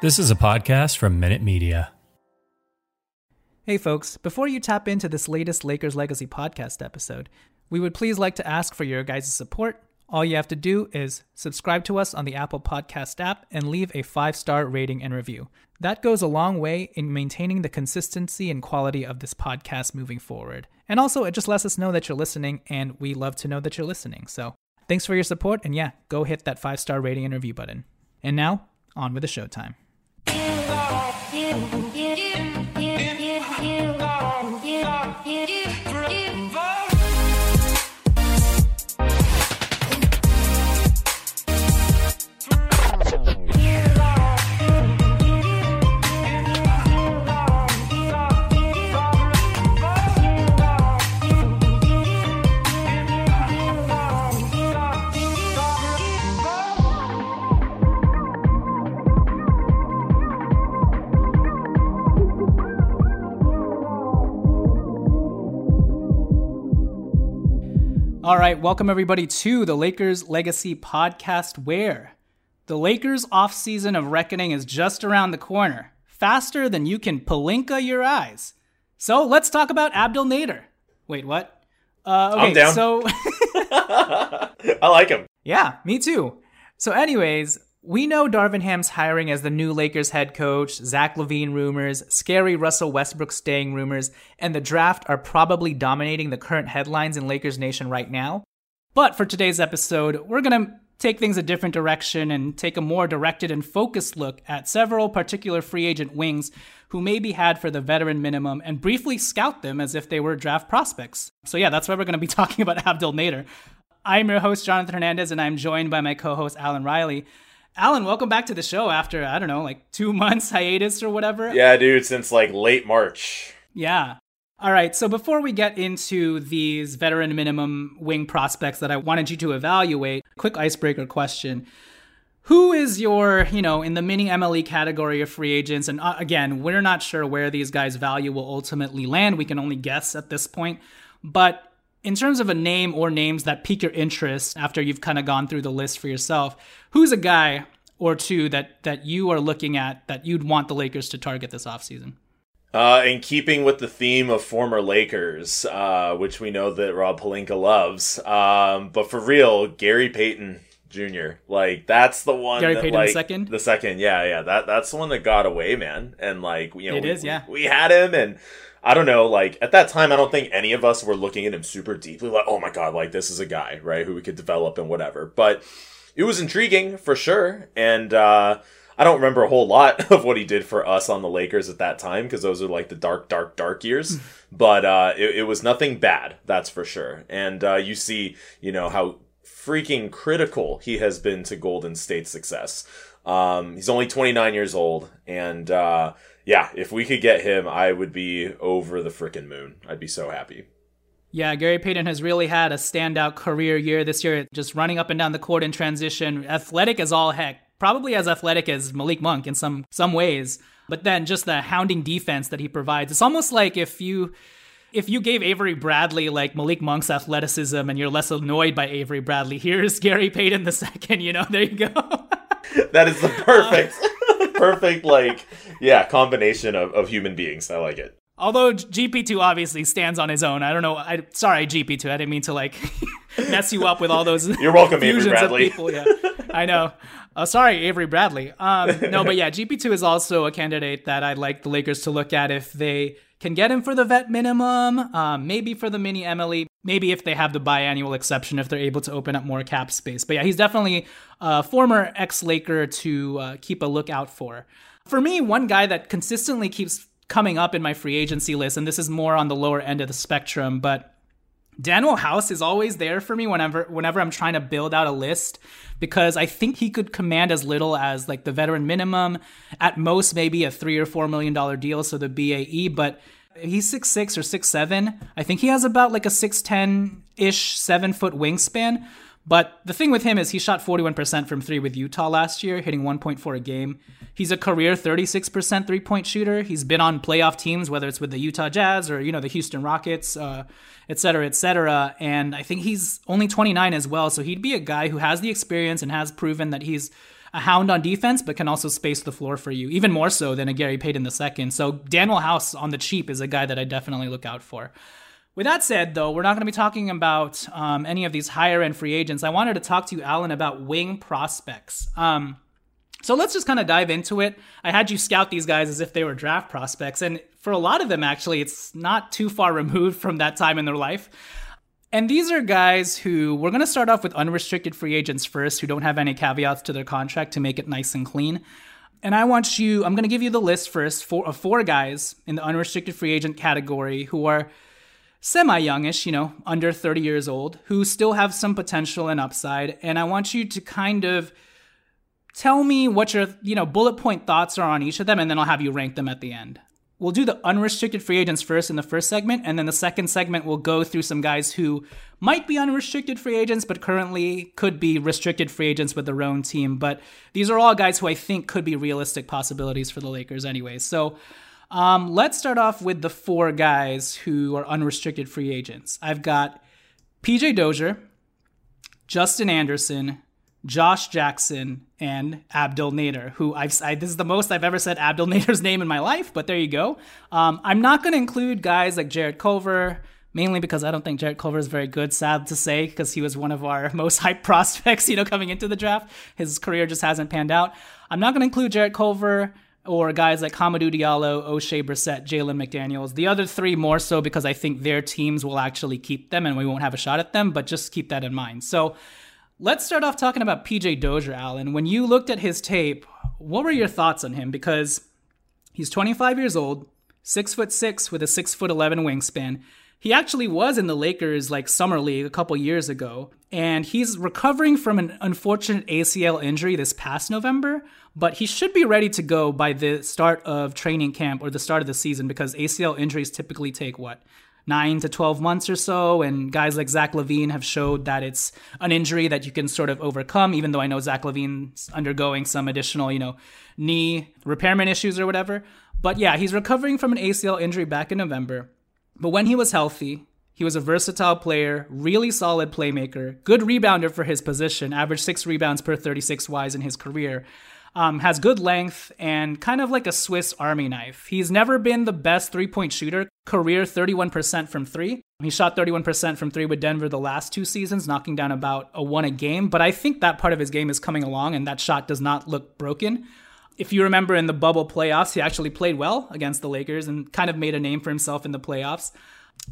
This is a podcast from Minute Media. Hey folks, before you tap into this latest Lakers Legacy podcast episode, we would please like to ask for your guys' support. All you have to do is subscribe to us on the Apple Podcast app and leave a five star rating and review. That goes a long way in maintaining the consistency and quality of this podcast moving forward. And also, it just lets us know that you're listening, and we love to know that you're listening. So, thanks for your support, and yeah, go hit that five star rating and review button. And now, on with the showtime that you. All right, welcome everybody to the Lakers Legacy Podcast, where the Lakers offseason of reckoning is just around the corner, faster than you can Pelinka your eyes. So let's talk about Abdel Nader. Wait, what? Uh, okay, I'm down. so I like him. yeah, me too. So, anyways, we know Darvin Ham's hiring as the new Lakers head coach, Zach LaVine rumors, scary Russell Westbrook staying rumors, and the draft are probably dominating the current headlines in Lakers Nation right now. But for today's episode, we're going to take things a different direction and take a more directed and focused look at several particular free agent wings who may be had for the veteran minimum and briefly scout them as if they were draft prospects. So, yeah, that's why we're going to be talking about Abdel Nader. I'm your host, Jonathan Hernandez, and I'm joined by my co host, Alan Riley. Alan, welcome back to the show after, I don't know, like two months hiatus or whatever. Yeah, dude, since like late March. Yeah. All right, so before we get into these veteran minimum wing prospects that I wanted you to evaluate, quick icebreaker question. Who is your, you know, in the mini MLE category of free agents? And uh, again, we're not sure where these guys' value will ultimately land. We can only guess at this point. But in terms of a name or names that pique your interest after you've kind of gone through the list for yourself, who's a guy or two that that you are looking at that you'd want the Lakers to target this offseason? Uh, in keeping with the theme of former Lakers, uh, which we know that Rob Pelinka loves, um, but for real, Gary Payton Jr. Like that's the one. Gary that, Payton like, the second. The second, yeah, yeah. That that's the one that got away, man. And like you know, it we, is, yeah. We, we had him, and I don't know, like at that time, I don't think any of us were looking at him super deeply, like, oh my god, like this is a guy, right, who we could develop and whatever. But it was intriguing for sure, and uh, I don't remember a whole lot of what he did for us on the Lakers at that time because those are like the dark, dark, dark years. but uh, it, it, was nothing bad, that's for sure. And uh, you see, you know how freaking critical he has been to Golden State's success. Um, he's only 29 years old, and uh, yeah, if we could get him, I would be over the freaking moon. I'd be so happy. Yeah, Gary Payton has really had a standout career year this year, just running up and down the court in transition, athletic as all heck, probably as athletic as Malik Monk in some some ways. But then just the hounding defense that he provides, it's almost like if you if you gave Avery Bradley like Malik Monk's athleticism and you're less annoyed by Avery Bradley, here's Gary Payton the second. You know, there you go. that is the perfect, perfect like yeah combination of, of human beings. I like it. Although GP2 obviously stands on his own. I don't know. I sorry GP2. I didn't mean to like mess you up with all those. You're welcome, Avery Bradley. People. Yeah, I know. Oh, sorry, Avery Bradley. Um, no, but yeah, GP2 is also a candidate that I'd like the Lakers to look at if they can get him for the vet minimum, um, maybe for the mini MLE, maybe if they have the biannual exception, if they're able to open up more cap space. But yeah, he's definitely a former ex Laker to uh, keep a lookout for. For me, one guy that consistently keeps coming up in my free agency list, and this is more on the lower end of the spectrum, but Danuel House is always there for me whenever whenever I'm trying to build out a list because I think he could command as little as like the veteran minimum, at most maybe a three or four million dollar deal, so the BAE, but he's six six or six seven. I think he has about like a six ten ish seven foot wingspan. But the thing with him is he shot 41% from three with Utah last year, hitting 1.4 a game. He's a career 36% three point shooter. He's been on playoff teams, whether it's with the Utah Jazz or, you know, the Houston Rockets, uh, et cetera, et cetera. And I think he's only 29 as well. So he'd be a guy who has the experience and has proven that he's a hound on defense, but can also space the floor for you, even more so than a Gary Payton II. So Danuel House on the cheap is a guy that I definitely look out for. With that said, though, we're not going to be talking about um, any of these higher end free agents. I wanted to talk to you, Alan, about wing prospects. Um, so let's just kind of dive into it. I had you scout these guys as if they were draft prospects, and for a lot of them, actually, it's not too far removed from that time in their life. And these are guys who we're going to start off with unrestricted free agents first, who don't have any caveats to their contract to make it nice and clean. And I want you, I'm going to give you the list first for, of four guys in the unrestricted free agent category who are semi youngish, you know, under 30 years old, who still have some potential and upside. And I want you to kind of tell me what your, you know, bullet point thoughts are on each of them, and then I'll have you rank them at the end. We'll do the unrestricted free agents first in the first segment, and then the second segment we'll go through some guys who might be unrestricted free agents, but currently could be restricted free agents with their own team. But these are all guys who I think could be realistic possibilities for the Lakers anyway. So um, let's start off with the four guys who are unrestricted free agents. I've got PJ Dozier, Justin Anderson, Josh Jackson, and Abdel Nader, who I've I, this is the most I've ever said Abdel Nader's name in my life, but there you go. Um, I'm not going to include guys like Jarrett Culver, mainly because I don't think Jarrett Culver is very good, sad to say, because he was one of our most hyped prospects, you know, coming into the draft. His career just hasn't panned out. I'm not going to include Jarrett Culver or guys like Hamidou Diallo, Oshae Brissett, Jalen McDaniels. The other three more so because I think their teams will actually keep them and we won't have a shot at them, but just keep that in mind. So let's start off talking about PJ Dozier, Alan. When you looked at his tape, what were your thoughts on him? Because he's 25 years old, six foot six with a six foot 11 wingspan. He actually was in the Lakers like summer league a couple years ago, and he's recovering from an unfortunate ACL injury this past November, but he should be ready to go by the start of training camp or the start of the season because ACL injuries typically take what? Nine to 12 months or so. And guys like Zach LaVine have showed that it's an injury that you can sort of overcome, even though I know Zach LaVine's undergoing some additional, you know, knee repairment issues or whatever. But yeah, he's recovering from an ACL injury back in November. But when he was healthy, he was a versatile player, really solid playmaker, good rebounder for his position, averaged six rebounds per 36 Ys in his career. Um, has good length and kind of like a Swiss Army knife. He's never been the best three point shooter. Career 31% from three. He shot 31% from three with Denver the last two seasons, knocking down about a one a game. But I think that part of his game is coming along and that shot does not look broken if you remember in the bubble playoffs, he actually played well against the Lakers and kind of made a name for himself in the playoffs.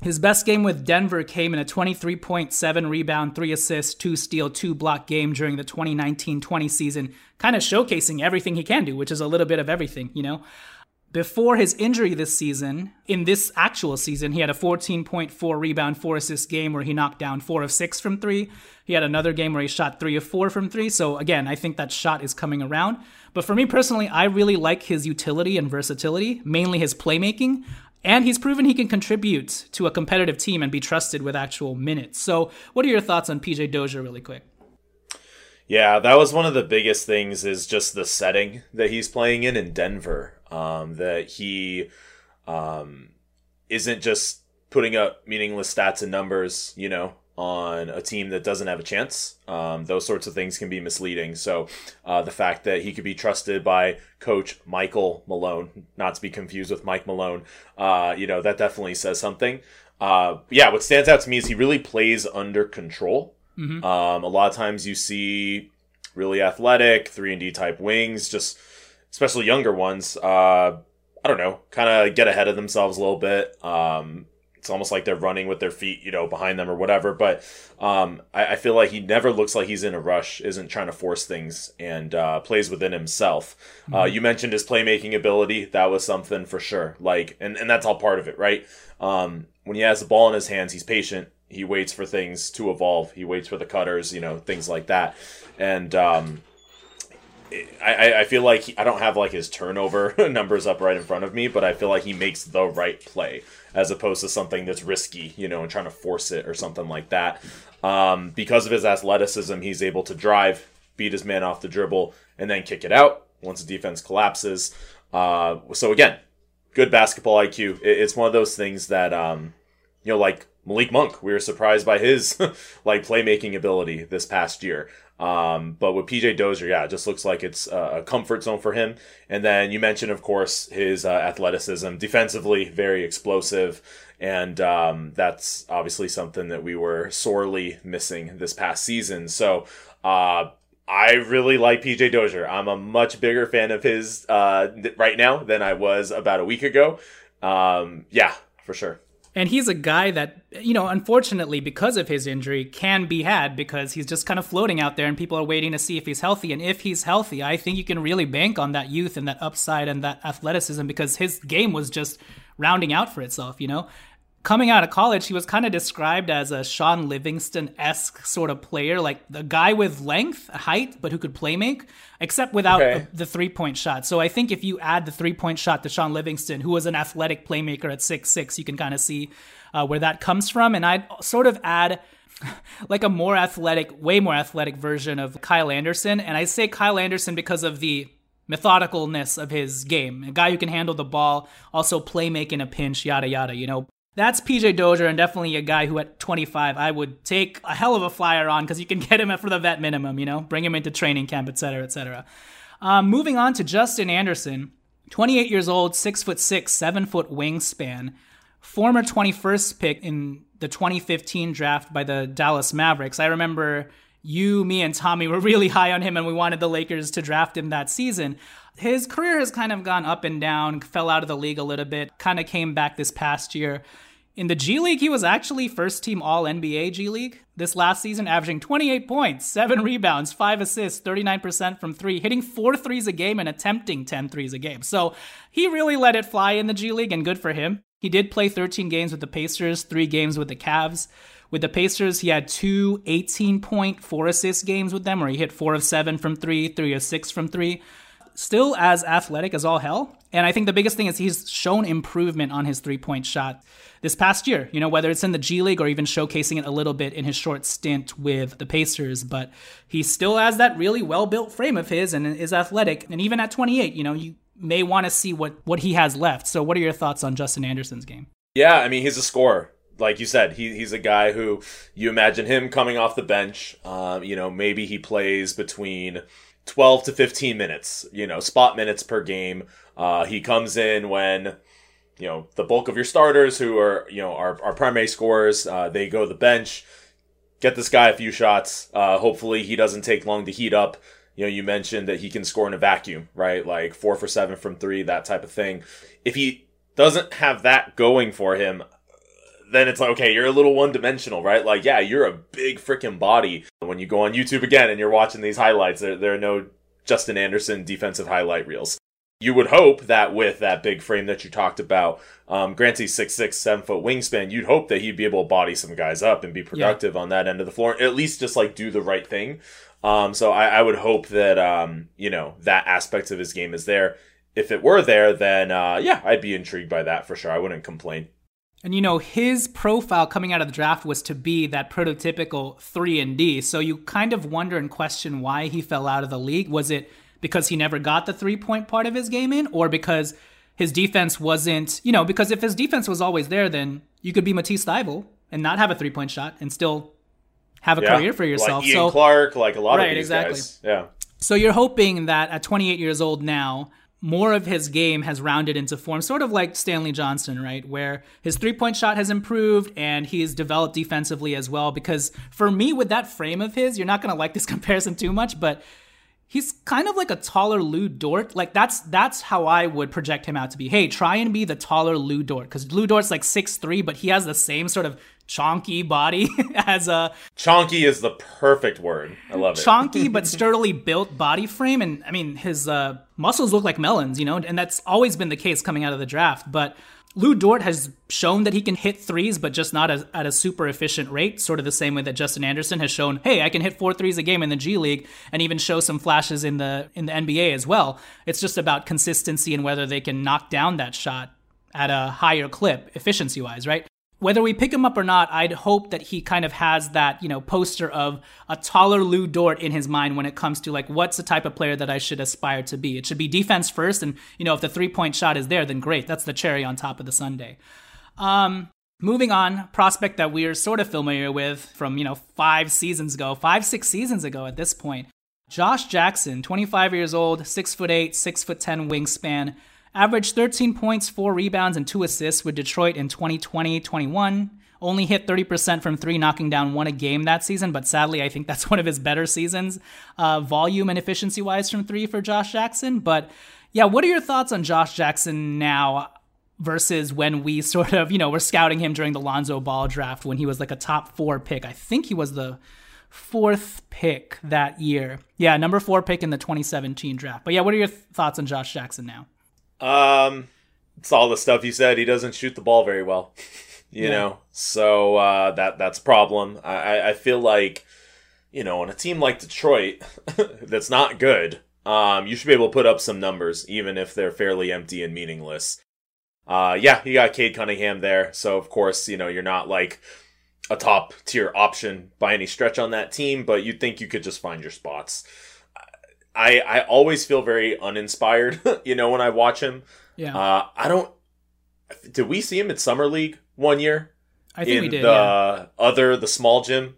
His best game with Denver came in a 23.7 rebound, 3 assists, 2 steal, 2 block game during the 2019 20 season, kind of showcasing everything he can do, which is a little bit of everything, you know? Before his injury this season, in this actual season, he had a 14.4 rebound, 4 assist game where he knocked down 4 of 6 from 3. He had another game where he shot 3 of 4 from 3. So again, I think that shot is coming around. But for me personally, I really like his utility and versatility, mainly his playmaking. And he's proven he can contribute to a competitive team and be trusted with actual minutes. So, what are your thoughts on PJ Dozier, really quick? Yeah, that was one of the biggest things is just the setting that he's playing in in Denver. Um, that he um, isn't just putting up meaningless stats and numbers, you know, on a team that doesn't have a chance. Um, those sorts of things can be misleading. So uh, the fact that he could be trusted by Coach Michael Malone, not to be confused with Mike Malone, uh, you know that definitely says something. Uh, yeah, what stands out to me is he really plays under control. Mm-hmm. Um, a lot of times you see really athletic, three and D type wings, just especially younger ones. Uh, I don't know, kind of get ahead of themselves a little bit. Um, it's almost like they're running with their feet, you know, behind them or whatever. But um, I, I, feel like he never looks like he's in a rush, isn't trying to force things, and uh, plays within himself. Uh, mm-hmm. Uh, you mentioned his playmaking ability; that was something for sure. Like, and and that's all part of it, right? Um, when he has the ball in his hands, he's patient. He waits for things to evolve. He waits for the cutters, you know, things like that. And um, I, I feel like he, I don't have like his turnover numbers up right in front of me, but I feel like he makes the right play as opposed to something that's risky, you know, and trying to force it or something like that. Um, because of his athleticism, he's able to drive, beat his man off the dribble, and then kick it out once the defense collapses. Uh, so again, good basketball IQ. it's one of those things that, um, you know, like Malik Monk, we were surprised by his like playmaking ability this past year. Um, but with PJ Dozier, yeah, it just looks like it's a comfort zone for him. And then you mentioned, of course, his uh, athleticism, defensively very explosive, and um, that's obviously something that we were sorely missing this past season. So. Uh, I really like PJ Dozier. I'm a much bigger fan of his uh, right now than I was about a week ago. Um, yeah, for sure. And he's a guy that, you know, unfortunately, because of his injury, can be had because he's just kind of floating out there and people are waiting to see if he's healthy. And if he's healthy, I think you can really bank on that youth and that upside and that athleticism because his game was just rounding out for itself, you know? Coming out of college, he was kind of described as a Shaun Livingston esque sort of player, like the guy with length, height, but who could play make, except without okay. the, three point shot. So I think if you add the three point shot to Shaun Livingston, who was an athletic playmaker at six six, you can kind of see uh, where that comes from. And I'd sort of add like a more athletic, way more athletic version of Kyle Anderson. And I say Kyle Anderson because of the methodicalness of his game. A guy who can handle the ball, also play make in a pinch, yada yada. You know, that's PJ Dozier and definitely a guy who at 25 I would take a hell of a flyer on because you can get him for the vet minimum, you know, bring him into training camp, et cetera, et cetera. Um, moving on to Justin Anderson, 28 years old, six foot six, seven foot wingspan, former 21st pick in the 2015 draft by the Dallas Mavericks. I remember you, me, and Tommy were really high on him, and we wanted the Lakers to draft him that season. His career has kind of gone up and down, fell out of the league a little bit, kind of came back this past year. In the G League, he was actually first team All NBA G League this last season, averaging 28 points, 7 rebounds, 5 assists, 39% from 3, hitting 4 threes a game and attempting 10 threes a game. So he really let it fly in the G League, and good for him. He did play 13 games with the Pacers, 3 games with the Cavs. With the Pacers, he had two 18 point, 4 assist games with them, where he hit 4 of 7 from 3, 3 of 6 from 3 still as athletic as all hell. And I think the biggest thing is he's shown improvement on his three point shot this past year, you know, whether it's in the G League or even showcasing it a little bit in his short stint with the Pacers. But he still has that really well built frame of his and is athletic. And even at 28, you know, you may want to see what, what he has left. So, what are your thoughts on Justin Anderson's game? Yeah, I mean, he's a scorer. Like you said, he, he's a guy who you imagine him coming off the bench. Um, you know, maybe he plays between 12 to 15 minutes, you know, spot minutes per game. Uh, he comes in when you know the bulk of your starters who are you know our, our primary scorers uh, they go to the bench get this guy a few shots. Uh, hopefully he doesn't take long to heat up. You know you mentioned that he can score in a vacuum right? Like four for seven from three that type of thing. If he doesn't have that going for him then it's like okay you're a little one-dimensional right like yeah you're a big freaking body when you go on youtube again and you're watching these highlights there, there are no justin anderson defensive highlight reels you would hope that with that big frame that you talked about, um, Granty's six six seven foot wingspan, you'd hope that he'd be able to body some guys up and be productive yeah. on that end of the floor, at least just like do the right thing. Um, so I, I, would hope that um, you know that aspect of his game is there. If it were there, then uh, yeah, I'd be intrigued by that for sure. I wouldn't complain. And you know, his profile coming out of the draft was to be that prototypical 3 and D. So you kind of wonder and question why he fell out of the league. Was it because he never got the three point part of his game in, or because his defense wasn't, you know, because if his defense was always there, then you could be Matisse Thybulle and not have a three point shot and still have a yeah, career for yourself. Like Ian so Clark, like a lot right, of these exactly. guys. Yeah. So you're hoping that at 28 years old now, more of his game has rounded into form, sort of like Stanley Johnson, right? Where his three point shot has improved and he's developed defensively as well. Because for me, with that frame of his, you're not going to like this comparison too much, but he's kind of like a taller Lu Dort. Like that's that's how I would project him out to be. Hey, try and be the taller Lu Dort because Lu Dort's like six three, but he has the same sort of chonky body as a chonky is the perfect word. I love it. Chonky but sturdily built body frame, and I mean his uh, muscles look like melons, you know, and that's always been the case coming out of the draft, but. Lu Dort has shown that he can hit threes, but just not as, at a super efficient rate, sort of the same way that Justin Anderson has shown, hey, I can hit four threes a game in the G League and even show some flashes in the in the NBA as well. It's just about consistency and whether they can knock down that shot at a higher clip, efficiency wise, right? Whether we pick him up or not, I'd hope that he kind of has that, you know, poster of a taller Lu Dort in his mind when it comes to like what's the type of player that I should aspire to be. It should be defense first, and you know, if the three point shot is there, then great. That's the cherry on top of the sundae. Um, moving on, prospect that we're sort of familiar with from you know five seasons ago, five six seasons ago at this point. Josh Jackson, 25 years old, six foot eight, six foot ten wingspan Averaged 13 points, 4 rebounds, and 2 assists with Detroit in 2020 21. Only hit 30% from three, knocking down one a game that season, but sadly, I think that's one of his better seasons, uh, volume and efficiency wise, from three for Josh Jackson. But yeah, what are your thoughts on Josh Jackson now versus when we sort of, you know, were scouting him during the Lonzo Ball draft when he was like a top four pick? I think he was the fourth pick that year. Yeah, number four pick in the 2017 draft. But yeah, what are your th- thoughts on Josh Jackson now? Um, it's all the stuff you said. He doesn't shoot the ball very well, you yeah. know. So uh, that that's a problem. I I feel like you know on a team like Detroit that's not good. Um, you should be able to put up some numbers, even if they're fairly empty and meaningless. Uh, yeah, you got Cade Cunningham there, so of course you know you're not like a top tier option by any stretch on that team, but you'd think you could just find your spots. I I always feel very uninspired, you know, when I watch him. Yeah. Uh, I don't. Did we see him at summer league one year? I think we did. The yeah. other the small gym.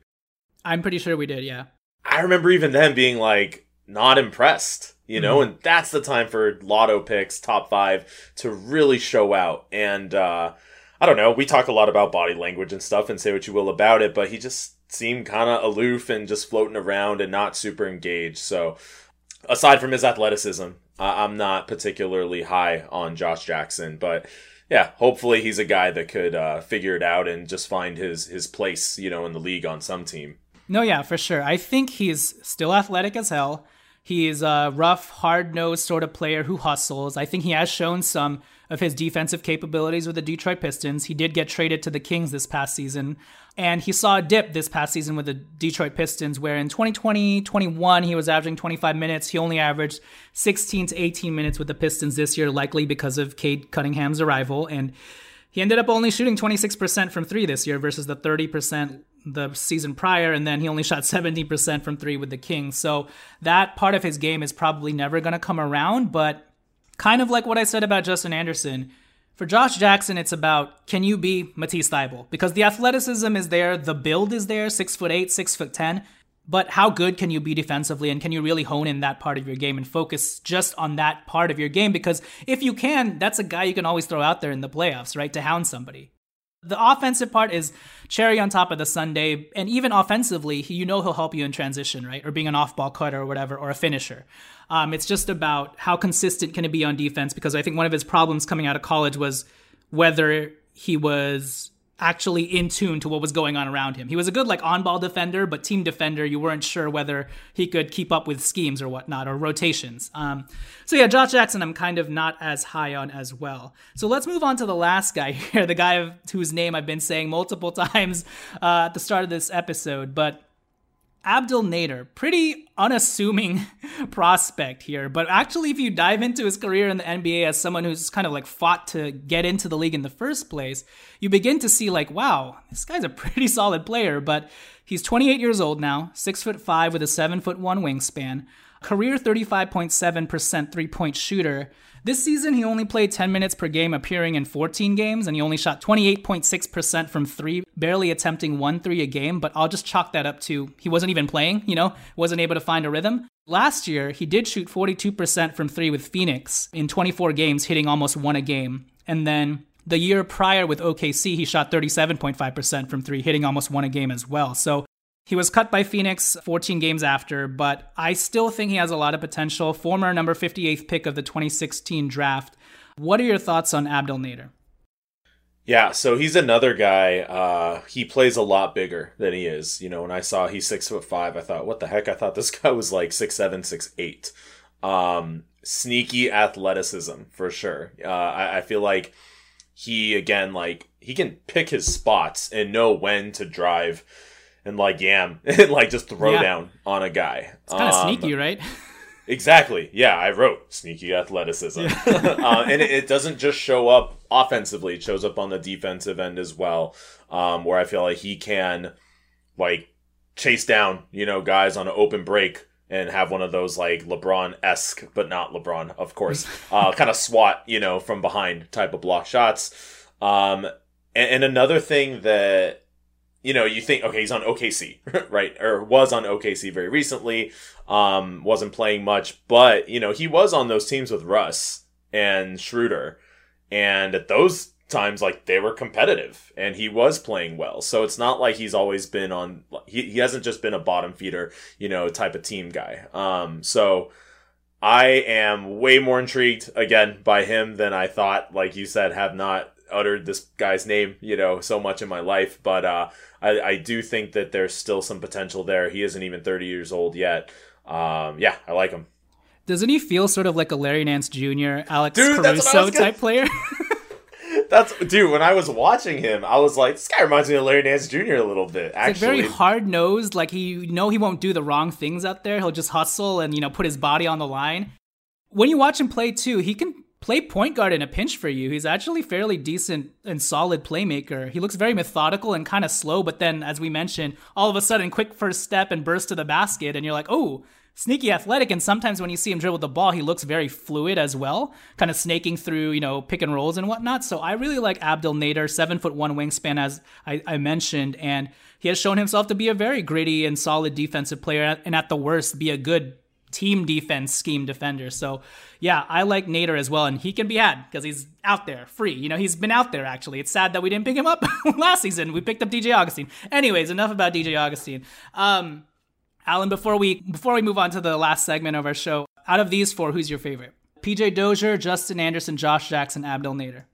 I'm pretty sure we did. Yeah. I remember even then being like not impressed, you know, mm-hmm. and that's the time for lotto picks, top five, to really show out. And uh, I don't know. We talk a lot about body language and stuff, and say what you will about it, but he just seemed kind of aloof and just floating around and not super engaged. So aside from his athleticism, I'm not particularly high on Josh Jackson, but yeah, hopefully he's a guy that could uh, figure it out and just find his his place, you know, in the league on some team. No, yeah, for sure. I think he's still athletic as hell. He's a rough, hard nosed sort of player who hustles. I think he has shown some of his defensive capabilities with the Detroit Pistons. He did get traded to the Kings this past season. And he saw a dip this past season with the Detroit Pistons, where in 2020 21, he was averaging 25 minutes. He only averaged 16 to 18 minutes with the Pistons this year, likely because of Cade Cunningham's arrival. And he ended up only shooting 26% from three this year versus the 30% the season prior. And then he only shot 17% from three with the Kings. So that part of his game is probably never going to come around. But kind of like what I said about Justin Anderson, for Josh Jackson, it's about can you be Matisse Thybulle? Because the athleticism is there, the build is there, six foot eight, six foot ten. But how good can you be defensively, and can you really hone in that part of your game and focus just on that part of your game? Because if you can, that's a guy you can always throw out there in the playoffs, right, to hound somebody. The offensive part is cherry on top of the sundae, and even offensively, you know he'll help you in transition, right, or being an off-ball cutter or whatever, or a finisher. Um, it's just about how consistent can it be on defense because I think one of his problems coming out of college was whether he was actually in tune to what was going on around him. He was a good like on-ball defender, but team defender, you weren't sure whether he could keep up with schemes or whatnot or rotations. Um, so yeah, Josh Jackson, I'm kind of not as high on as well. So let's move on to the last guy here, the guy whose name I've been saying multiple times uh, at the start of this episode, but Abdel Nader, pretty unassuming prospect here, but actually, if you dive into his career in the NBA as someone who's kind of like fought to get into the league in the first place, you begin to see like, wow, this guy's a pretty solid player. But he's 28 years old now, six foot five with a seven foot one wingspan, career 35.7% three point shooter. This season, he only played 10 minutes per game, appearing in 14 games, and he only shot 28.6% from three, barely attempting one three a game. But I'll just chalk that up to he wasn't even playing, you know, wasn't able to find a rhythm. Last year, he did shoot 42% from three with Phoenix in 24 games, hitting almost one a game. And then the year prior with OKC, he shot 37.5% from three, hitting almost one a game as well. So He was cut by Phoenix 14 games after, but I still think he has a lot of potential. Former number 58th pick of the 2016 draft. What are your thoughts on Abdel Nader? Yeah, so he's another guy. Uh, he plays a lot bigger than he is. You know, when I saw he's six foot five, I thought, what the heck? I thought this guy was like six seven, six eight. Um, sneaky athleticism for sure. Uh, I, I feel like he again, like he can pick his spots and know when to drive and like yam and like just throw yeah. down on a guy. It's kind of um, sneaky, right? Exactly. Yeah, I wrote sneaky athleticism. Yeah. uh, and it, it, doesn't just show up offensively, it shows up on the defensive end as well, um, where I feel like he can, like, chase down, you know, guys on an open break and have one of those, like, LeBron esque, but not LeBron, of course, uh, kind of swat, you know, from behind type of block shots. Um, and, and another thing that you know, you think, okay, he's on OKC, right? Or was on OKC very recently. Um, wasn't playing much, but you know, he was on those teams with Russ and Schroeder, and at those times, like they were competitive, and he was playing well. So it's not like he's always been on. He he hasn't just been a bottom feeder, you know, type of team guy. Um, so. I am way more intrigued again by him than I thought. Like you said, have not uttered this guy's name, you know, so much in my life, but uh, I, I do think that there's still some potential there. He isn't even 30 years old yet. Um, yeah, I like him. Doesn't he feel sort of like a Larry Nance Jr., Alex dude, Caruso type player? that's dude. When I was watching him, I was like, this guy reminds me of Larry Nance Jr. a little bit. Actually, like very hard nosed. Like he you know he won't do the wrong things out there. He'll just hustle and you know put his body on the line. When you watch him play too, he can play point guard in a pinch for you. He's actually fairly decent and solid playmaker. He looks very methodical and kind of slow, but then, as we mentioned, all of a sudden, quick first step and burst to the basket, and you're like, oh, sneaky athletic. And sometimes when you see him dribble the ball, he looks very fluid as well, kind of snaking through, you know, pick and rolls and whatnot. So I really like Abdel Nader, seven foot one wingspan, as I, I mentioned, and he has shown himself to be a very gritty and solid defensive player, and at the worst, be a good team defense scheme defender. So yeah, I like Nader as well, and he can be had because he's out there free. You know, he's been out there actually. It's sad that we didn't pick him up last season. We picked up DJ Augustin. Anyways, enough about DJ Augustin. Um, Alan, before we before we move on to the last segment of our show, out of these four, who's your favorite? PJ Dozier, Justin Anderson, Josh Jackson, Abdel Nader.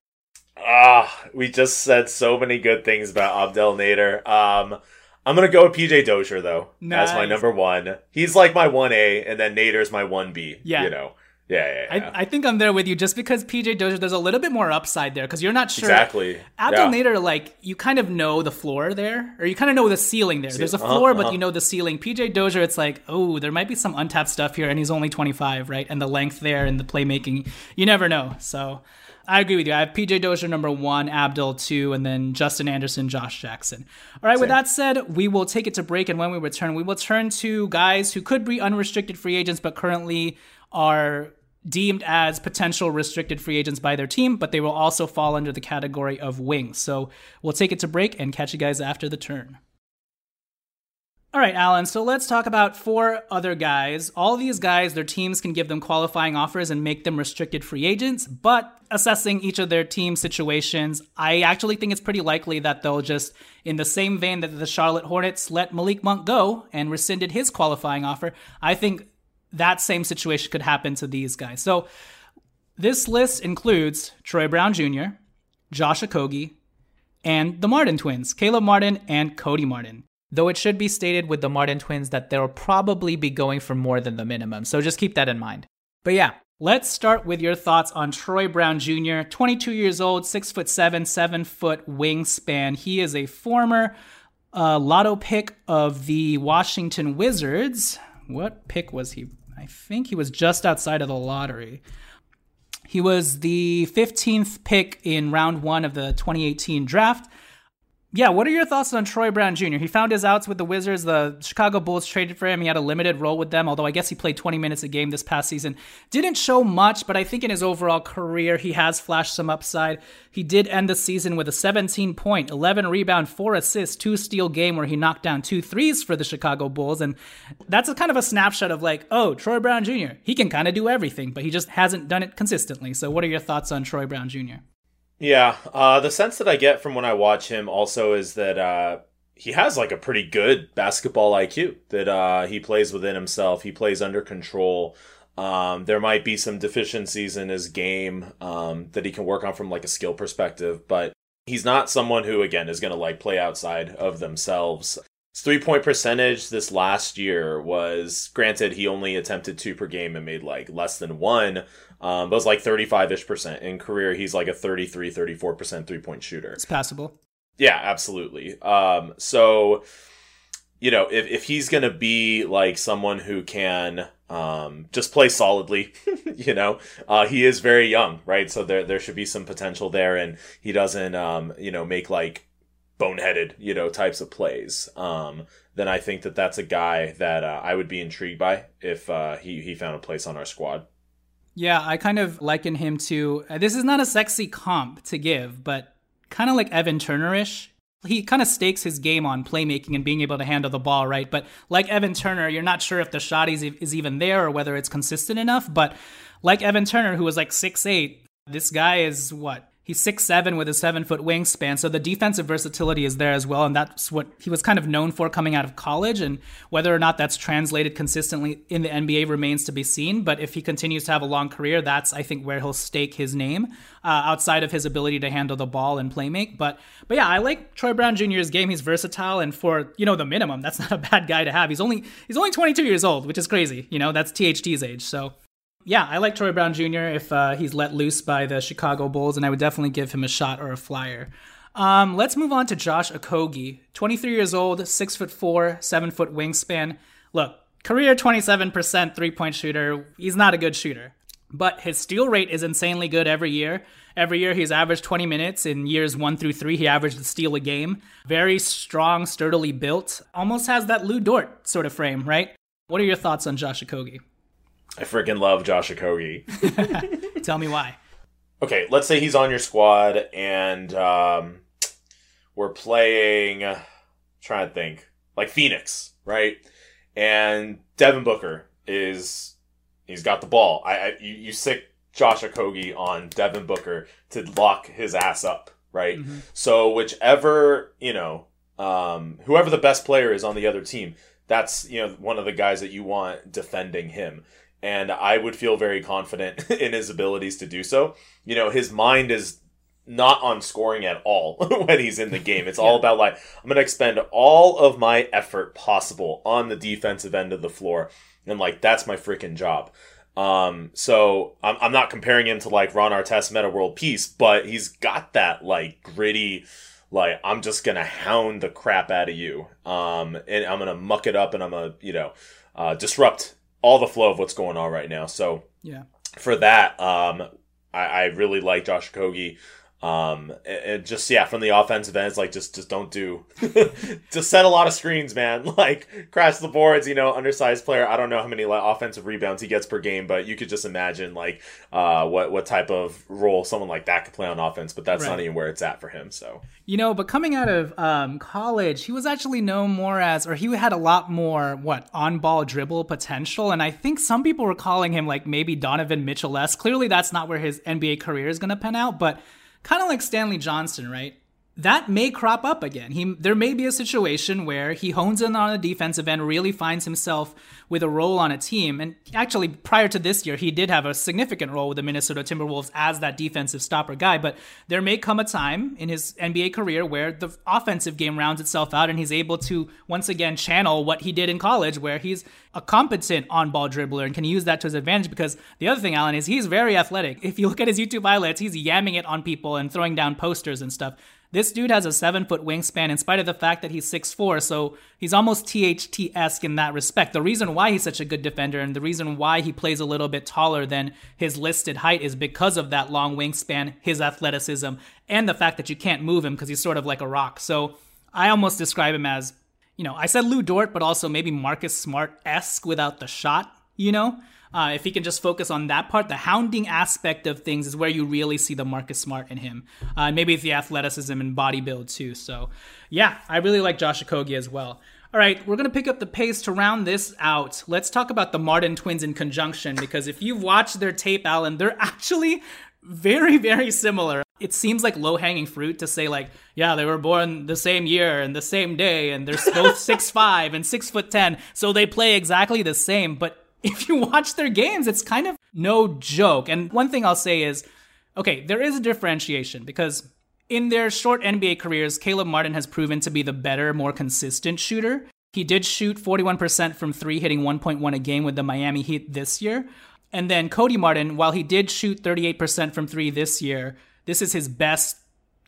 Ah, we just said so many good things about Abdel Nader. Um, I'm gonna go with PJ Dozier though nice. as my number one. He's like my one A, and then Nader's my one B. Yeah, you know. Yeah, yeah, yeah. I, I, think I'm there with you just because PJ Dozier, there's a little bit more upside there because you're not sure. Exactly. Abdel yeah. Nader, like, you kind of know the floor there, or you kind of know the ceiling there. There's a uh-huh, floor, uh-huh, but you know the ceiling. PJ Dozier, it's like, oh, there might be some untapped stuff here, and he's only 25, right? And the length there and the playmaking, you never know. So I agree with you. I have PJ Dozier number one, Abdel two, and then Justin Anderson, Josh Jackson. All right, Same. with that said, we will take it to break, and when we return, we will turn to guys who could be unrestricted free agents, but currently are deemed as potential restricted free agents by their team, but they will also fall under the category of wings. So we'll take it to break and catch you guys after the turn. All right, Alan. So let's talk about four other guys. All these guys, their teams can give them qualifying offers and make them restricted free agents, but assessing each of their team situations, I actually think it's pretty likely that they'll just, in the same vein that the Charlotte Hornets let Malik Monk go and rescinded his qualifying offer, I think that same situation could happen to these guys. So this list includes Troy Brown Jr., Josh Okogie, and the Martin twins, Caleb Martin and Cody Martin. Though it should be stated with the Martin twins that they'll probably be going for more than the minimum, so just keep that in mind. But yeah, let's start with your thoughts on Troy Brown Jr., 22 years old, 6 foot 7, 7 foot wingspan. He is a former uh, lotto pick of the Washington Wizards. What pick was he? I think he was just outside of the lottery. He was the 15th pick in round one of the 2018 draft yeah, what are your thoughts on Troy Brown Jr.? He found his outs with the Wizards. The Chicago Bulls traded for him. He had a limited role with them, although I guess he played 20 minutes a game this past season. Didn't show much, but I think in his overall career, he has flashed some upside. He did end the season with a 17 point, 11 rebound, 4 assists, 2 steal game where he knocked down two threes for the Chicago Bulls. And that's a kind of a snapshot of like, oh, Troy Brown Jr., he can kind of do everything, but he just hasn't done it consistently. So, what are your thoughts on Troy Brown Jr.? Yeah, uh, the sense that I get from when I watch him also is that uh, he has like a pretty good basketball IQ that uh, he plays within himself. He plays under control. Um, there might be some deficiencies in his game um, that he can work on from like a skill perspective, but he's not someone who again is going to like play outside of themselves. His three point percentage this last year was granted he only attempted two per game and made like less than one, um, but it was like 35 ish percent. In career, he's like a 33, 34% three point shooter. It's passable. Yeah, absolutely. Um, so, you know, if, if he's going to be like someone who can um, just play solidly, you know, uh, he is very young, right? So there, there should be some potential there and he doesn't, um, you know, make like boneheaded, you know, types of plays, um, then I think that that's a guy that uh, I would be intrigued by if uh, he he found a place on our squad. Yeah, I kind of liken him to. Uh, this is not a sexy comp to give, but kind of like Evan Turnerish. He kind of stakes his game on playmaking and being able to handle the ball, right? But like Evan Turner, you're not sure if the shot is, is even there or whether it's consistent enough. But like Evan Turner, who was like six eight, this guy is what He's six seven with a seven foot wingspan, so the defensive versatility is there as well, and that's what he was kind of known for coming out of college. And whether or not that's translated consistently in the NBA remains to be seen. But if he continues to have a long career, that's I think where he'll stake his name uh, outside of his ability to handle the ball and play make. But but yeah, I like Troy Brown Jr.'s game. He's versatile, and for you know the minimum, that's not a bad guy to have. He's only he's only 22 years old, which is crazy. You know that's THT's age, so yeah, I like Troy Brown Jr. if uh, he's let loose by the Chicago Bulls, and I would definitely give him a shot or a flyer. Um, let's move on to Josh Okogie, 23 years old, six foot four, seven foot wingspan. Look, career 27% three point shooter. He's not a good shooter, but his steal rate is insanely good every year. Every year he's averaged 20 minutes. In years one through three, he averaged a steal a game. Very strong, sturdily built. Almost has that Lu Dort sort of frame, right? What are your thoughts on Josh Okogie? I freaking love Josh Okogie. Tell me why. Okay, let's say he's on your squad and um, we're playing. Uh, trying to think like Phoenix, right? And Devin Booker is he's got the ball. I, I you, you sick Josh Okogie on Devin Booker to lock his ass up, right? Mm-hmm. So whichever you know, um, whoever the best player is on the other team, that's you know one of the guys that you want defending him and I would feel very confident in his abilities to do so. You know, his mind is not on scoring at all when he's in the game. It's all about like I'm going to expend all of my effort possible on the defensive end of the floor, and like that's my freaking job. Um, so I'm, I'm not comparing him to like Ron Artest Metta World Peace, but he's got that like gritty, like I'm just gonna hound the crap out of you, um, and I'm gonna muck it up, and I'm gonna you know uh, disrupt all the flow of what's going on right now. So yeah, for that, um, I, I really like Josh Okogie. Um, and, just yeah, from the offensive end, it's like just just don't do, just set a lot of screens, man. Like crash the boards, you know, undersized player. I don't know how many like offensive rebounds he gets per game, but you could just imagine like uh, what what type of role someone like that could play on offense. But that's right. not even where it's at for him. So you know, but coming out of um, college, he was actually known more as, or he had a lot more what on ball dribble potential, and I think some people were calling him like maybe Donovan Mitchell s. Clearly, that's not where his NBA career is going to pan out, but kind of like Stanley Johnson, right? That may crop up again. He there may be a situation where he hones in on a defensive end, really finds himself with a role on a team. And actually, prior to this year, he did have a significant role with the Minnesota Timberwolves as that defensive stopper guy. But there may come a time in his NBA career where the offensive game rounds itself out, and he's able to once again channel what he did in college, where he's a competent on-ball dribbler and can use that to his advantage. Because the other thing, Alan, is he's very athletic. If you look at his YouTube highlights, he's yamming it on people and throwing down posters and stuff. This dude has a seven foot wingspan in spite of the fact that he's 6'4, so he's almost THT esque in that respect. The reason why he's such a good defender and the reason why he plays a little bit taller than his listed height is because of that long wingspan, his athleticism, and the fact that you can't move him because he's sort of like a rock. So I almost describe him as, you know, I said Lu Dort, but also maybe Marcus Smart esque without the shot, you know? Uh, if he can just focus on that part, the hounding aspect of things is where you really see the Marcus Smart in him. Uh, and maybe the athleticism and body build too. So, yeah, I really like Josh Okogie as well. All right, we're going to pick up the pace to round this out. Let's talk about the Martin twins in conjunction because if you've watched their tape, Alan, they're actually very, very similar. it seems like low hanging fruit to say like, yeah, they were born the same year and the same day, and they're both six five and six foot ten, so they play exactly the same. But if you watch their games, it's kind of no joke. And one thing I'll say is, okay, there is a differentiation because in their short NBA careers, Caleb Martin has proven to be the better, more consistent shooter. He did shoot 41% from three, hitting 1.1 a game with the Miami Heat this year. And then Cody Martin, while he did shoot 38% from three this year, this is his best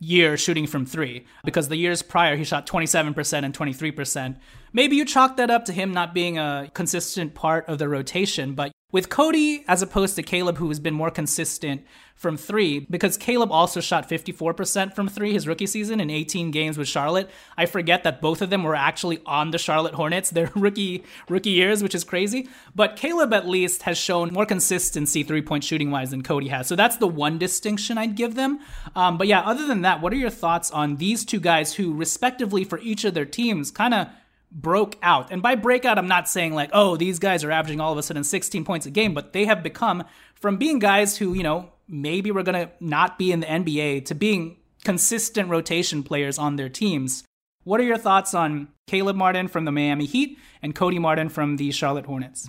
year shooting from three because the years prior he shot 27% and 23%. Maybe you chalk that up to him not being a consistent part of the rotation, but with Cody as opposed to Caleb, who has been more consistent from three, because Caleb also shot 54% from three his rookie season in 18 games with Charlotte. I forget that both of them were actually on the Charlotte Hornets their rookie rookie years, which is crazy. But Caleb at least has shown more consistency three point shooting wise than Cody has. So that's the one distinction I'd give them. Um, but yeah, other than that, what are your thoughts on these two guys who, respectively, for each of their teams, kind of broke out. And by breakout, I'm not saying like, oh, these guys are averaging all of a sudden 16 points a game, but they have become from being guys who, you know, maybe we're going to not be in the NBA to being consistent rotation players on their teams. What are your thoughts on Caleb Martin from the Miami Heat and Cody Martin from the Charlotte Hornets?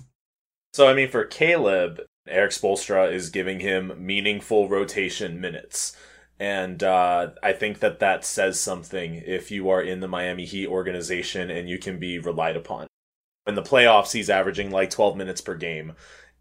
So, I mean, for Caleb, Erik Spoelstra is giving him meaningful rotation minutes. And uh, I think that that says something if you are in the Miami Heat organization and you can be relied upon. In the playoffs, he's averaging like 12 minutes per game.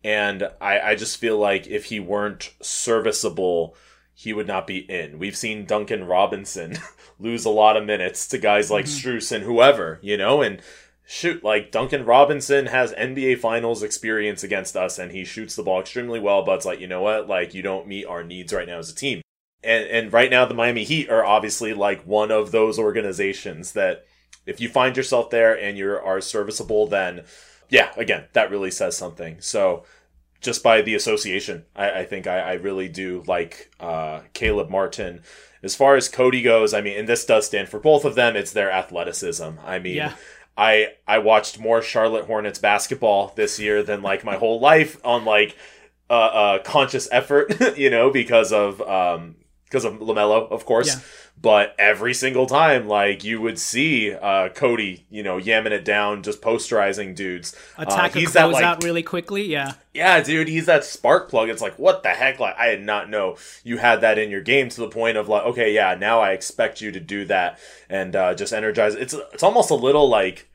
And I, I just feel like if he weren't serviceable, he would not be in. We've seen Duncan Robinson lose a lot of minutes to guys like mm-hmm. Strus and whoever, you know, and shoot, like Duncan Robinson has NBA finals experience against us and he shoots the ball extremely well, but it's like, you know what? Like, you don't meet our needs right now as a team and and right now the Miami Heat are obviously like one of those organizations that if you find yourself there and you are serviceable, then yeah, again, that really says something. So just by the association, I, I think I, I, really do like uh, Caleb Martin. As far as Cody goes, I mean, and this does stand for both of them, it's their athleticism. I mean, yeah. I I watched more Charlotte Hornets basketball this year than like my whole life on like uh, uh conscious effort, you know, because of um because of LaMelo, of course. Yeah. But every single time, like you would see uh, Cody, you know, yamming it down, just posterizing dudes. Attack uh, he's that, like, out really quickly, yeah. Yeah, dude, he's that spark plug. It's like, what the heck? Like, I did not know you had that in your game to the point of like, okay, yeah, now I expect you to do that and uh, just energize. It's it's almost a little like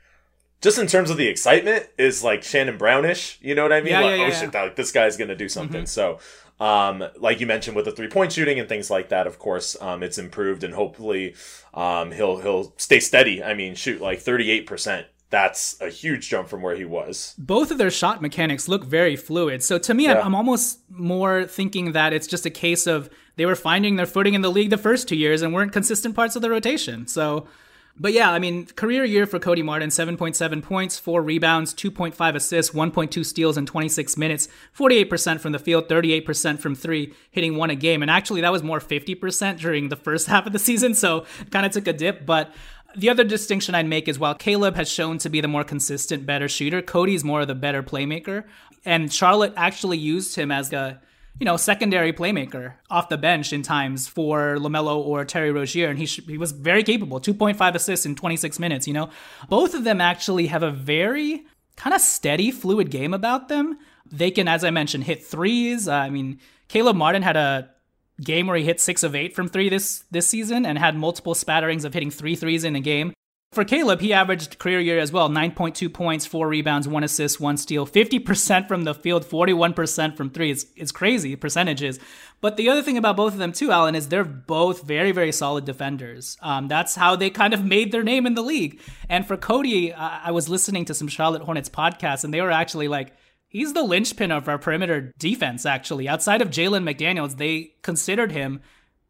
just in terms of the excitement is like Shannon Brownish. You know what I mean? Yeah, like, yeah, oh yeah. shit, like, this guy's gonna do something. Mm-hmm. So um, like you mentioned with the three point shooting and things like that, of course, um, it's improved and hopefully um, he'll he'll stay steady. I mean, shoot, like thirty eight percent. That's a huge jump from where he was. Both of their shot mechanics look very fluid. So to me, yeah. I'm almost more thinking that it's just a case of they were finding their footing in the league the first two years and weren't consistent parts of the rotation. So but yeah, I mean, career year for Cody Martin 7.7 points, 4 rebounds, 2.5 assists, 1.2 steals in 26 minutes, 48% from the field, 38% from three, hitting one a game. And actually, that was more 50% during the first half of the season, so kind of took a dip. But the other distinction I'd make is while Caleb has shown to be the more consistent, better shooter, Cody's more of the better playmaker. And Charlotte actually used him as a you know, secondary playmaker off the bench in times for LaMelo or Terry Rozier, and he, sh- he was very capable 2.5 assists in 26 minutes, you know. Both of them actually have a very kind of steady, fluid game about them. They can, as I mentioned, hit threes. Uh, I mean, Caleb Martin had a game where he hit six of eight from three this this season and had multiple spatterings of hitting three threes in a game. For Caleb, he averaged career year as well 9.2 points, four rebounds, one assist, one steal, 50% from the field, 41% from three. It's, it's crazy percentages. But the other thing about both of them, too, Alan, is they're both very, very solid defenders. Um, that's how they kind of made their name in the league. And for Cody, I, I was listening to some Charlotte Hornets podcasts, and they were actually like, he's the linchpin of our perimeter defense, actually. Outside of Jalen McDaniels, they considered him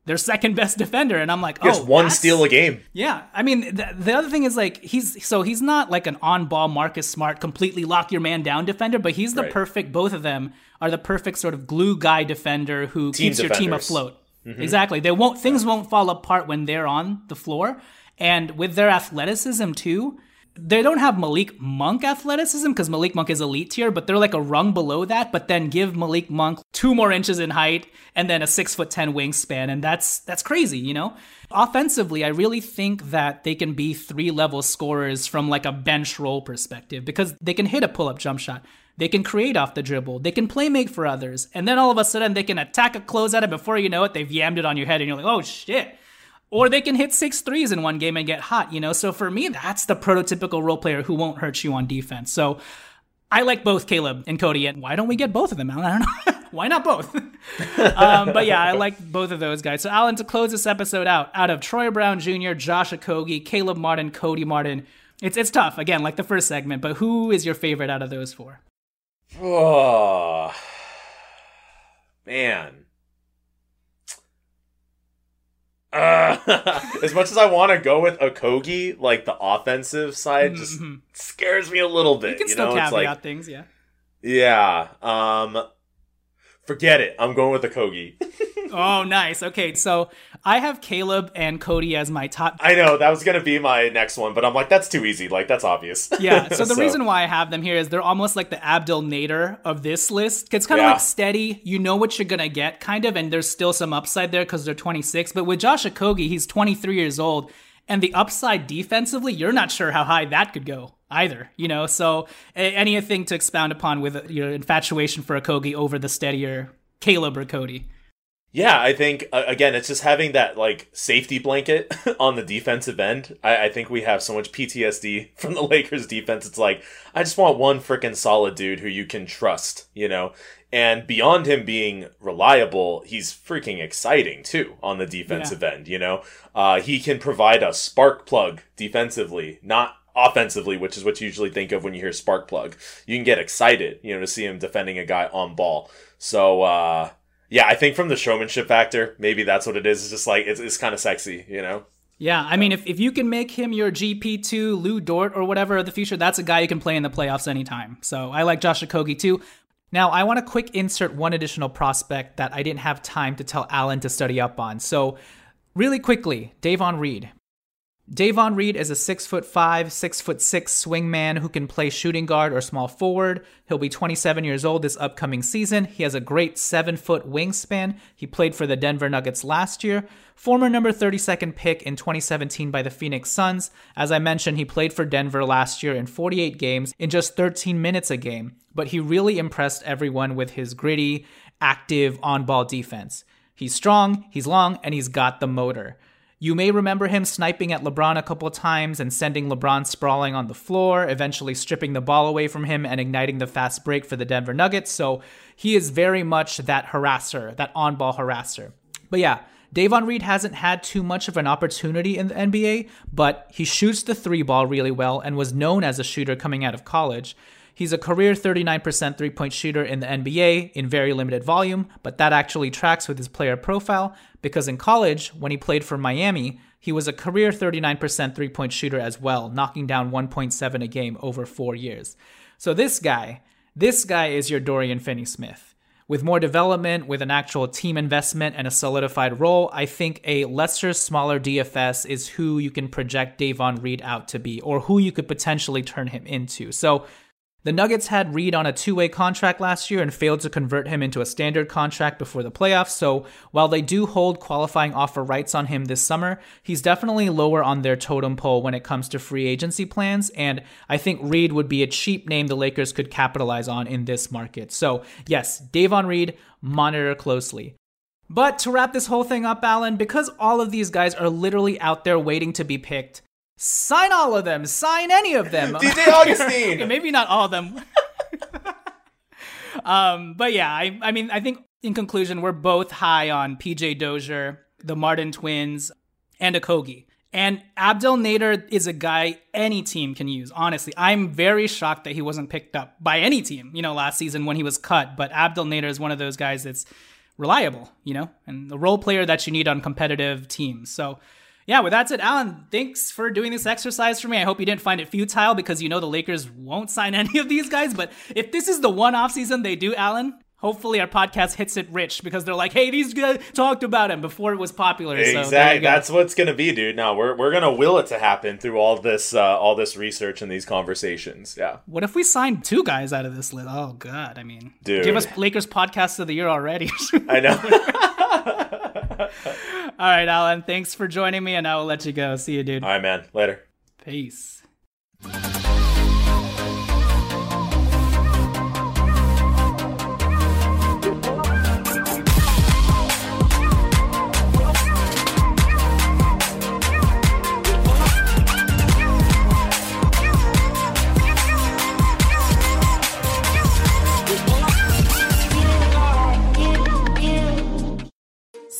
their second best defender and i'm like oh just one steal a game yeah i mean the, the other thing is like he's so he's not like an on-ball marcus smart completely lock your man down defender but he's the right. perfect both of them are the perfect sort of glue guy defender who team keeps defenders. your team afloat mm-hmm. exactly they won't things won't fall apart when they're on the floor and with their athleticism too they don't have Malik Monk athleticism because Malik Monk is elite tier, but they're like a rung below that. But then give Malik Monk two more inches in height and then a six foot ten wingspan, and that's that's crazy, you know. Offensively, I really think that they can be three level scorers from like a bench role perspective because they can hit a pull up jump shot. They can create off the dribble. They can play make for others. And then all of a sudden they can attack a close at it before you know it, they've yammed it on your head and you're like, oh shit. Or they can hit six threes in one game and get hot, you know? So for me, that's the prototypical role player who won't hurt you on defense. So I like both Caleb and Cody. And why don't we get both of them? I don't know. why not both? um, but yeah, I like both of those guys. So Alan, to close this episode out, out of Troy Brown Jr., Josh Okogie, Caleb Martin, Cody Martin, it's it's tough again, like the first segment. But who is your favorite out of those four? Oh man. Uh, as much as I want to go with Okogie, like the offensive side just mm-hmm. scares me a little bit. You can you still know? caveat like, things, yeah. Yeah. Um, forget it. I'm going with Okogie. oh, nice. Okay, so I have Caleb and Cody as my top. I know that was gonna be my next one, but I'm like, that's too easy. Like that's obvious. Yeah. So the so. reason why I have them here is they're almost like the Abdel Nader of this list. It's kind of yeah. like steady. You know what you're gonna get, kind of, and there's still some upside there because they're 26. But with Josh Okogie, he's 23 years old, and the upside defensively, you're not sure how high that could go either. You know, so anything to expound upon with your infatuation for Okogie over the steadier Caleb or Cody. Yeah, I think uh, again, it's just having that like safety blanket on the defensive end. I, I, think we have so much PTSD from the Lakers defense. It's like I just want one freaking solid dude who you can trust, you know. And beyond him being reliable, he's freaking exciting too on the defensive yeah. end. You know, uh, he can provide a spark plug defensively, not offensively, which is what you usually think of when you hear spark plug. You can get excited, you know, to see him defending a guy on ball. So. uh yeah, I think from the showmanship factor, maybe that's what it is. It's just like it's, it's kind of sexy, you know. Yeah, I mean, if, if you can make him your GP2 Lu Dort or whatever of the future, that's a guy you can play in the playoffs anytime. So I like Josh Okogie too. Now, I want to quick insert one additional prospect that I didn't have time to tell Alan to study up on. So, really quickly, Davon Reed. Davon Reed is a six foot five, six foot six swingman who can play shooting guard or small forward. He'll be 27 years old this upcoming season. He has a great seven foot wingspan. He played for the Denver Nuggets last year. Former number 32nd pick in 2017 by the Phoenix Suns. As I mentioned, he played for Denver last year in 48 games in just 13 minutes a game, but he really impressed everyone with his gritty, active on ball defense. He's strong, he's long, and he's got the motor. You may remember him sniping at LeBron a couple times and sending LeBron sprawling on the floor, eventually stripping the ball away from him and igniting the fast break for the Denver Nuggets. So he is very much that harasser, that on ball harasser. But yeah, Davon Reed hasn't had too much of an opportunity in the NBA, but he shoots the three ball really well and was known as a shooter coming out of college. He's a career 39% three point shooter in the NBA in very limited volume, but that actually tracks with his player profile because in college, when he played for Miami, he was a career 39% three point shooter as well, knocking down 1.7 a game over four years. So this guy, this guy is your Dorian Finney Smith. With more development, with an actual team investment and a solidified role, I think a lesser, smaller DFS is who you can project Davon Reed out to be, or who you could potentially turn him into. So the Nuggets had Reed on a two way contract last year and failed to convert him into a standard contract before the playoffs. So while they do hold qualifying offer rights on him this summer, he's definitely lower on their totem pole when it comes to free agency plans. And I think Reed would be a cheap name the Lakers could capitalize on in this market. So yes, Davon Reed, monitor closely. But to wrap this whole thing up, Alan, because all of these guys are literally out there waiting to be picked, Sign all of them. Sign any of them. DJ Augustin. okay, maybe not all of them. um, but yeah, I, I mean, I think in conclusion, we're both high on PJ Dozier, the Martin twins, and Okogie. And Abdel Nader is a guy any team can use. Honestly, I'm very shocked that he wasn't picked up by any team, you know, last season when he was cut. But Abdel Nader is one of those guys that's reliable, you know, and the role player that you need on competitive teams. So yeah, with that said, Alan, thanks for doing this exercise for me. I hope you didn't find it futile because you know the Lakers won't sign any of these guys. But if this is the one offseason they do, Alan, hopefully our podcast hits it rich because they're like, hey, these guys talked about him before it was popular. Exactly. go. That's what's gonna be, dude. Now we're we're gonna will it to happen through all this uh, all this research and these conversations. Yeah. What if we signed two guys out of this list? Oh god, I mean, Dude. give us Lakers podcast of the year already. I know. All right, Alan, thanks for joining me, and I will let you go. See you, dude. all right, man. Later. Peace.